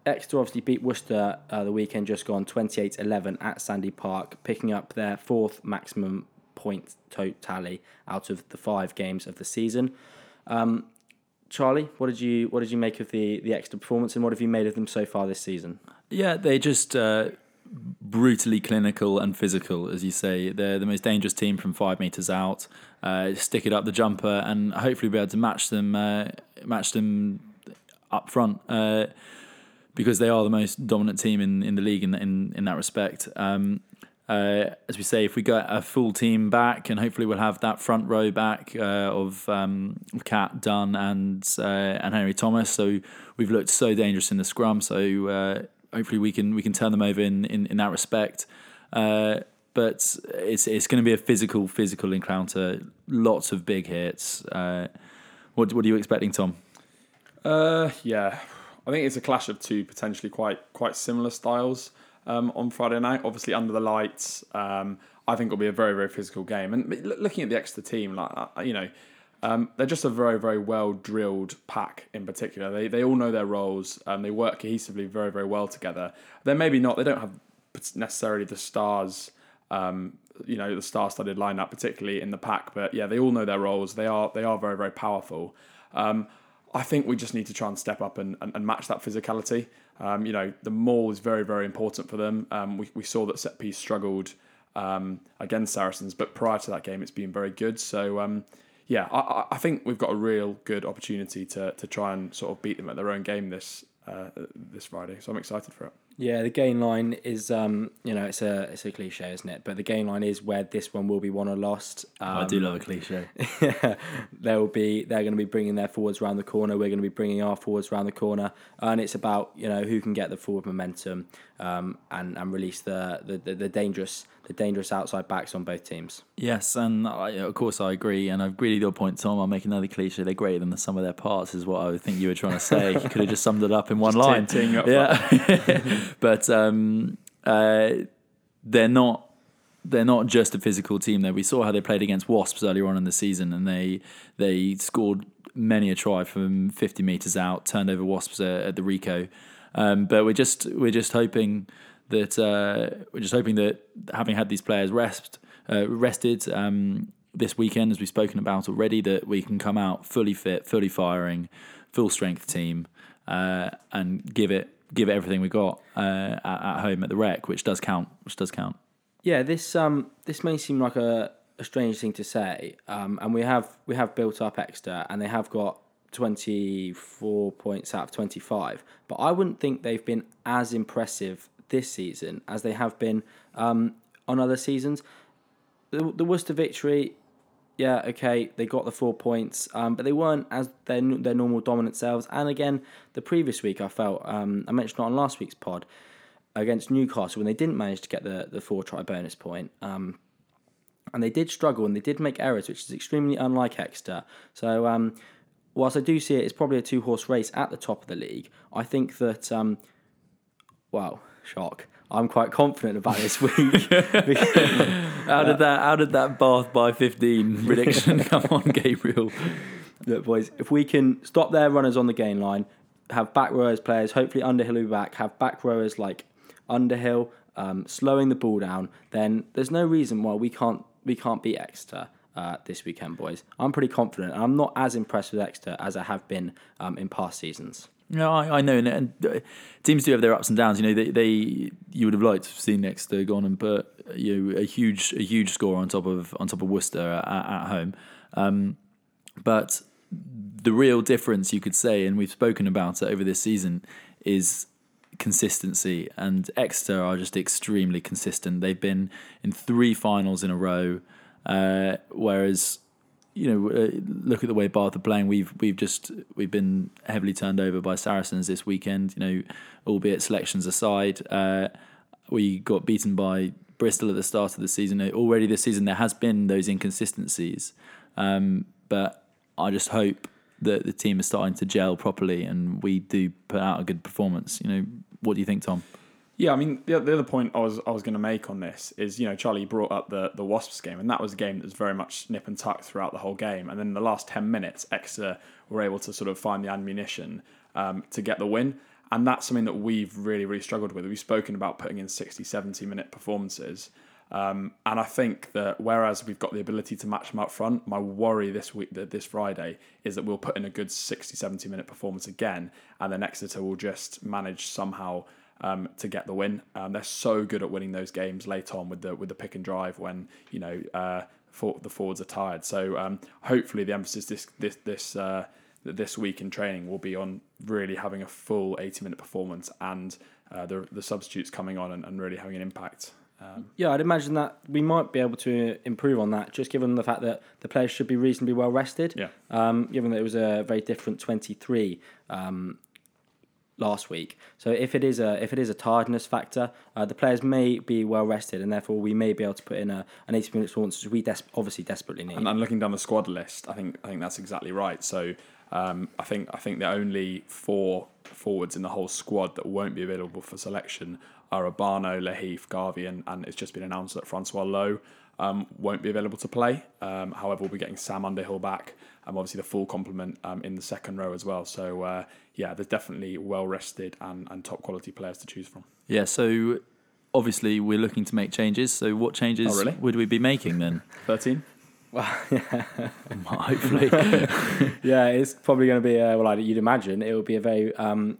Exeter obviously beat Worcester uh, the weekend just gone 28 11 at Sandy Park, picking up their fourth maximum point to- tally out of the five games of the season. Um, Charlie, what did you what did you make of the the Exeter performance, and what have you made of them so far this season? Yeah, they just uh, brutally clinical and physical, as you say. They're the most dangerous team from five meters out. Uh, stick it up the jumper, and hopefully be able to match them, uh, match them up front, uh, because they are the most dominant team in, in the league in in, in that respect. Um, uh, as we say, if we get a full team back, and hopefully we'll have that front row back uh, of um, Catt, Dunn, and uh, and Henry Thomas. So we've looked so dangerous in the scrum. So uh, hopefully we can we can turn them over in in, in that respect. Uh, but it's it's going to be a physical physical encounter. Lots of big hits. Uh, what what are you expecting, Tom? Uh, yeah, I think it's a clash of two potentially quite quite similar styles um, on Friday night. Obviously under the lights, um, I think it'll be a very very physical game. And looking at the Exeter team, like uh, you know, um, they're just a very very well drilled pack. In particular, they they all know their roles. Um, they work cohesively very very well together. They're maybe not. They don't have necessarily the stars. Um, you know the star-studded lineup, particularly in the pack, but yeah, they all know their roles. They are they are very very powerful. Um, I think we just need to try and step up and, and, and match that physicality. Um, you know, the maul is very, very important for them. Um, we, we saw that set piece struggled um, against Saracens, but prior to that game, it's been very good. So, um, yeah, I, I think we've got a real good opportunity to, to try and sort of beat them at their own game this uh, this Friday. So I'm excited for it. Yeah, the gain line is, um, you know, it's a it's a cliche, isn't it? But the gain line is where this one will be won or lost. Um, I do love a cliche. (laughs) there will be they're going to be bringing their forwards around the corner. We're going to be bringing our forwards around the corner, and it's about you know who can get the forward momentum um, and and release the, the, the, the dangerous the dangerous outside backs on both teams. Yes, and I, of course I agree, and I agree with your point, Tom. I'll make another cliche. They're greater than the sum of their parts, is what I think you were trying to say. you could have just summed it up in one Just line. teeing you up yeah, (laughs) (laughs) but um, uh, they're not. They're not just a physical team. There, we saw how they played against Wasps earlier on in the season, and they they scored many a try from fifty meters out, turned over Wasps at, at the Ricoh. Um, but we're just we're just hoping that uh, we're just hoping that having had these players rest uh, rested, um, this weekend, as we've spoken about already, that we can come out fully fit, fully firing, full strength team, uh, and give it give it everything we got uh, at, at home at the rec, which does count. Which does count. Yeah, this um this may seem like a, a strange thing to say, um, and we have we have built up Exeter, and they have got twenty four points out of twenty five. But I wouldn't think they've been as impressive this season as they have been um, on other seasons. The, the Worcester victory, yeah, okay, they got the four points, um, but they weren't as their their normal dominant selves. And again, the previous week, I felt um, I mentioned it on last week's pod against Newcastle when they didn't manage to get the the four try bonus point. Um, and they did struggle and they did make errors, which is extremely unlike Exeter. So, um, whilst I do see it, it's probably a two horse race at the top of the league. I think that, um, wow, shock. I'm quite confident about this week. (laughs) How did that? How did that Bath by fifteen prediction (laughs) come on, Gabriel? Look, boys, if we can stop their runners on the gain line, have back rowers players, hopefully Underhill will be back, have back rowers like Underhill, um, slowing the ball down, then there's no reason why we can't we can't beat Exeter uh, this weekend, boys. I'm pretty confident. and I'm not as impressed with Exeter as I have been um, in past seasons. No, I, I know, and, uh, teams do have their ups and downs. You know, they, they you would have liked to have seen Exeter gone and put you know, a huge a huge score on top of on top of Worcester at, at home, um, but the real difference you could say, and we've spoken about it over this season, is consistency. And Exeter are just extremely consistent. They've been in three finals in a row, uh, whereas you know, uh, look at the way Bath are playing. We've we've just we've been heavily turned over by Saracens this weekend. You know, albeit selections aside, uh, we got beaten by Bristol at the start of the season. Already this season, there has been those inconsistencies, um, but I just hope that the team is starting to gel properly and we do put out a good performance. You know, what do you think, Tom? Yeah, I mean, the, the other point I was I was going to make on this is, you know, Charlie brought up the the Wasps game, and that was a game that was very much nip and tuck throughout the whole game. And then the last ten minutes, Exeter were able to sort of find the ammunition um, to get the win, and that's something that we've really really struggled with. We've spoken about putting in 60, 70 minute performances. Um, and I think that whereas we've got the ability to match them up front, my worry this week, this Friday, is that we'll put in a good 60, 70 minute performance again, and then Exeter will just manage somehow um, to get the win. Um, they're so good at winning those games late on with the with the pick and drive when you know uh, for, the forwards are tired. So um, hopefully the emphasis this this this uh, this week in training will be on really having a full eighty minute performance and uh, the the substitutes coming on and, and really having an impact. Um, yeah, I'd imagine that we might be able to improve on that, just given the fact that the players should be reasonably well rested. Yeah. Um, given that it was a very different 23 um, last week. So if it is a if it is a tiredness factor, uh, the players may be well rested, and therefore we may be able to put in a an eighty minute performance, which we des- obviously desperately need. And, and looking down the squad list, I think I think that's exactly right. So um, I think I think the only four forwards in the whole squad that won't be available for selection are Obano, Lahiff, Garvey, and, and it's just been announced that Francois Louw um, won't be available to play. Um, however, we'll be getting Sam Underhill back, and obviously the full complement um, in the second row as well. So uh, yeah, there's definitely well rested and, and top quality players to choose from. Yeah, so obviously we're looking to make changes. So what changes Oh, really? would we be making then? (laughs) Thirteen. Well, yeah. (laughs) Hopefully. (laughs) yeah, it's probably going to be uh, well, you'd imagine it will be a very um,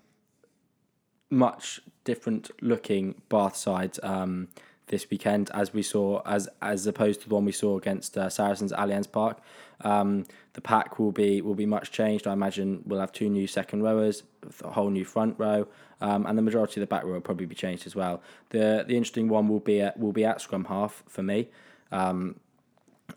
much different looking Bath side um, this weekend, as we saw as as opposed to the one we saw against uh, Saracens at Allianz Park. Um, the pack will be will be much changed. I imagine we'll have two new second rowers, a whole new front row, um, and the majority of the back row will probably be changed as well. The the interesting one will be at, will be at scrum half for me. Um,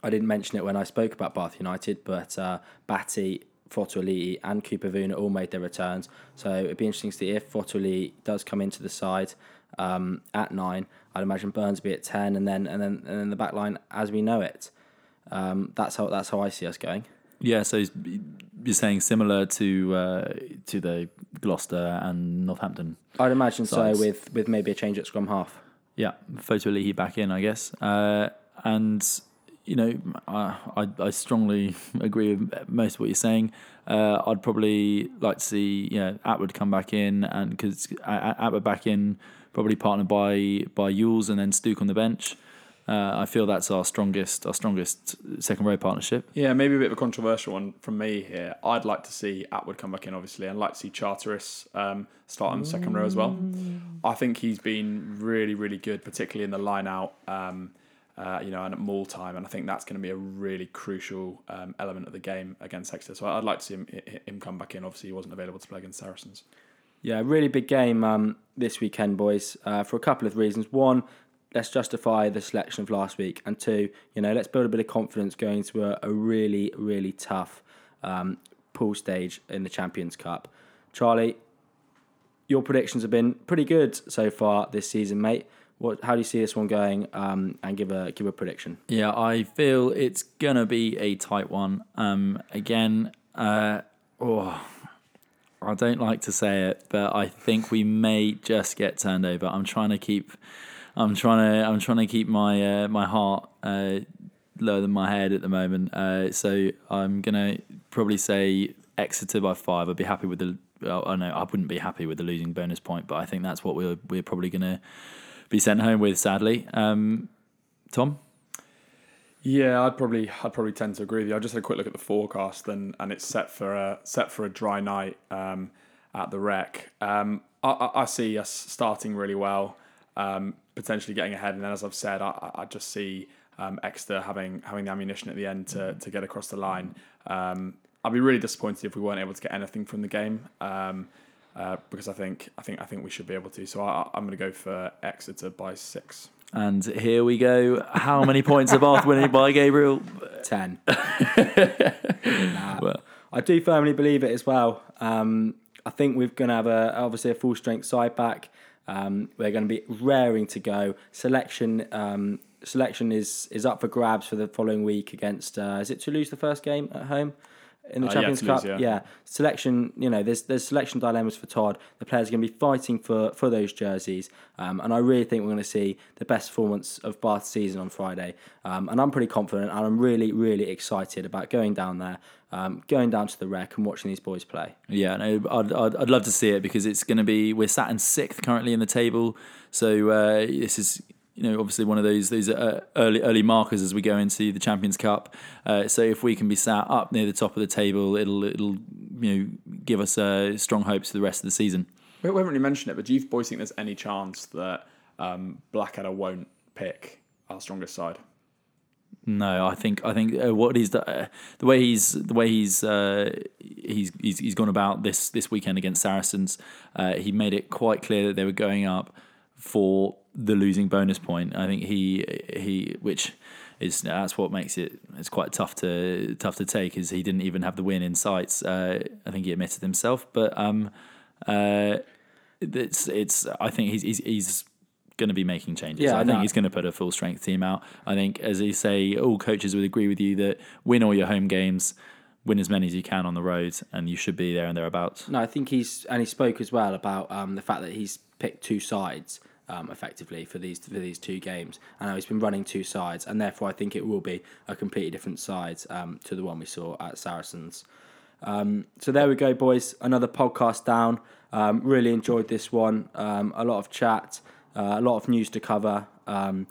I didn't mention it when I spoke about Bath United, but uh, Batty, Fotuali'i, and Cooper Vuna all made their returns. So it'd be interesting to see if Fotuali'i does come into the side um, at nine. I'd imagine Burns be at ten, and then and then and then the back line as we know it. Um, that's how that's how I see us going. yeah, so you're saying similar to uh, to the Gloucester and Northampton. I'd imagine Sides. so, with with maybe a change at scrum half. Yeah, Fotuali'i back in, I guess. Uh, and you know, I, I I strongly (laughs) agree with most of what you're saying. Uh, I'd probably like to see you know Attwood come back in, and because Attwood back in, probably partnered by by Ewels and then Stooke on the bench. Uh, I feel that's our strongest our strongest second row partnership. Yeah, maybe a bit of a controversial one from me here. I'd like to see Attwood come back in, obviously, and like to see Charteris um, start on the second row as well. I think he's been really, really good, particularly in the line out, um, uh, you know, and at maul time, and I think that's going to be a really crucial um, element of the game against Exeter. So I'd like to see him, him come back in. Obviously, he wasn't available to play against Saracens. Yeah, really big game um, this weekend, boys, uh, for a couple of reasons. One, let's justify the selection of last week, and two, you know, let's build a bit of confidence going into a, a really, really tough um, pool stage in the Champions Cup. Charlie, your predictions have been pretty good so far this season, mate. What? How do you see this one going? Um, and give a give a prediction. Yeah, I feel it's gonna be a tight one. Um, again, uh, oh, I don't like to say it, but I think we may just get turned over. I'm trying to keep, I'm trying to, I'm trying to keep my uh, my heart uh, lower than my head at the moment. Uh, so I'm gonna probably say Exeter by five. I'd be happy with the. Oh, I know I wouldn't be happy with the losing bonus point, but I think that's what we're we're probably gonna be sent home with. Sadly, um, Tom. Yeah, I'd probably I'd probably tend to agree with you. I just had a quick look at the forecast and and it's set for a set for a dry night um, at the Rec. Um, I, I, see us starting really well, um, potentially getting ahead, and then as I've said, I, I just see um, Exeter having having the ammunition at the end to to get across the line. Um, I'd be really disappointed if we weren't able to get anything from the game. Um, uh, because I think I think I think we should be able to. So I, I'm going to go for Exeter by six. And here we go. How many points are Bath winning by Gabriel? Ten. (laughs) Nah. I do firmly believe it as well. Um, I think we're going to have a obviously a full strength side back. Um, we're going to be raring to go. Selection um, selection is is up for grabs for the following week against. Uh, is it Toulouse the first game at home? In the Uh, Champions Toulouse, Cup, yeah. Selection, you know, there's there's selection dilemmas for Todd. The players are going to be fighting for for those jerseys, um, and I really think we're going to see the best performance of Bath season on Friday. Um, and I'm pretty confident, and I'm really really excited about going down there, um, going down to the Rec and watching these boys play. Yeah, no, I'd, I'd, I'd love to see it because it's going to be. We're sat in sixth currently in the table, so uh, this is you know obviously one of those those uh, early early markers as we go into the Champions Cup. Uh, so if we can be sat up near the top of the table, it'll it'll you know give us uh, strong hopes for the rest of the season. We haven't really mentioned it, but do you boys think there's any chance that um, Blackadder won't pick our strongest side? No, I think I think uh, what he's do- uh, the way he's the way he's uh, he's, he's he's gone about this this weekend against Saracens. Uh, he made it quite clear that they were going up for the losing bonus point. I think he he which is that's what makes it it's quite tough to tough to take. Is he didn't even have the win in sights. Uh, I think he admitted himself, but um, uh, it's it's I think he's he's. he's Going to be making changes. Yeah, I think no. he's going to put a full strength team out. I think, as you say, all coaches would agree with you that win all your home games, win as many as you can on the road, and you should be there and thereabouts. No, I think he's and he spoke as well about um, the fact that he's picked two sides um, effectively for these for these two games. I know he's been running two sides, and therefore I think it will be a completely different side um, to the one we saw at Saracens. Um, so there we go, boys. Another podcast down. Um, really enjoyed this one. Um, a lot of chat, uh, a lot of news to cover. Um,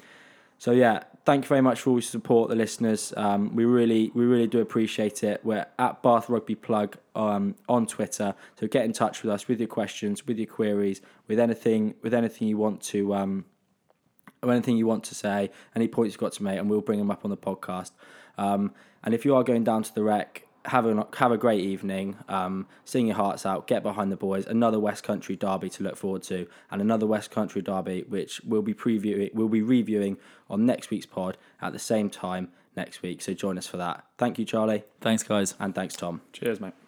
so yeah, thank you very much for all your support, the listeners. Um, we really, we really do appreciate it. We're at Bath Rugby Plug um, on Twitter, so get in touch with us with your questions, with your queries, with anything, with anything you want to, um, anything you want to say, any points you've got to make, and we'll bring them up on the podcast. Um, and if you are going down to the Rec, have a have a great evening. Um, sing your hearts out. Get behind the boys. Another West Country derby to look forward to, and another West Country derby which we'll be previewing. We'll be reviewing on next week's pod at the same time next week. So join us for that. Thank you, Charlie, Thanks, guys. and thanks, Tom. Cheers, mate.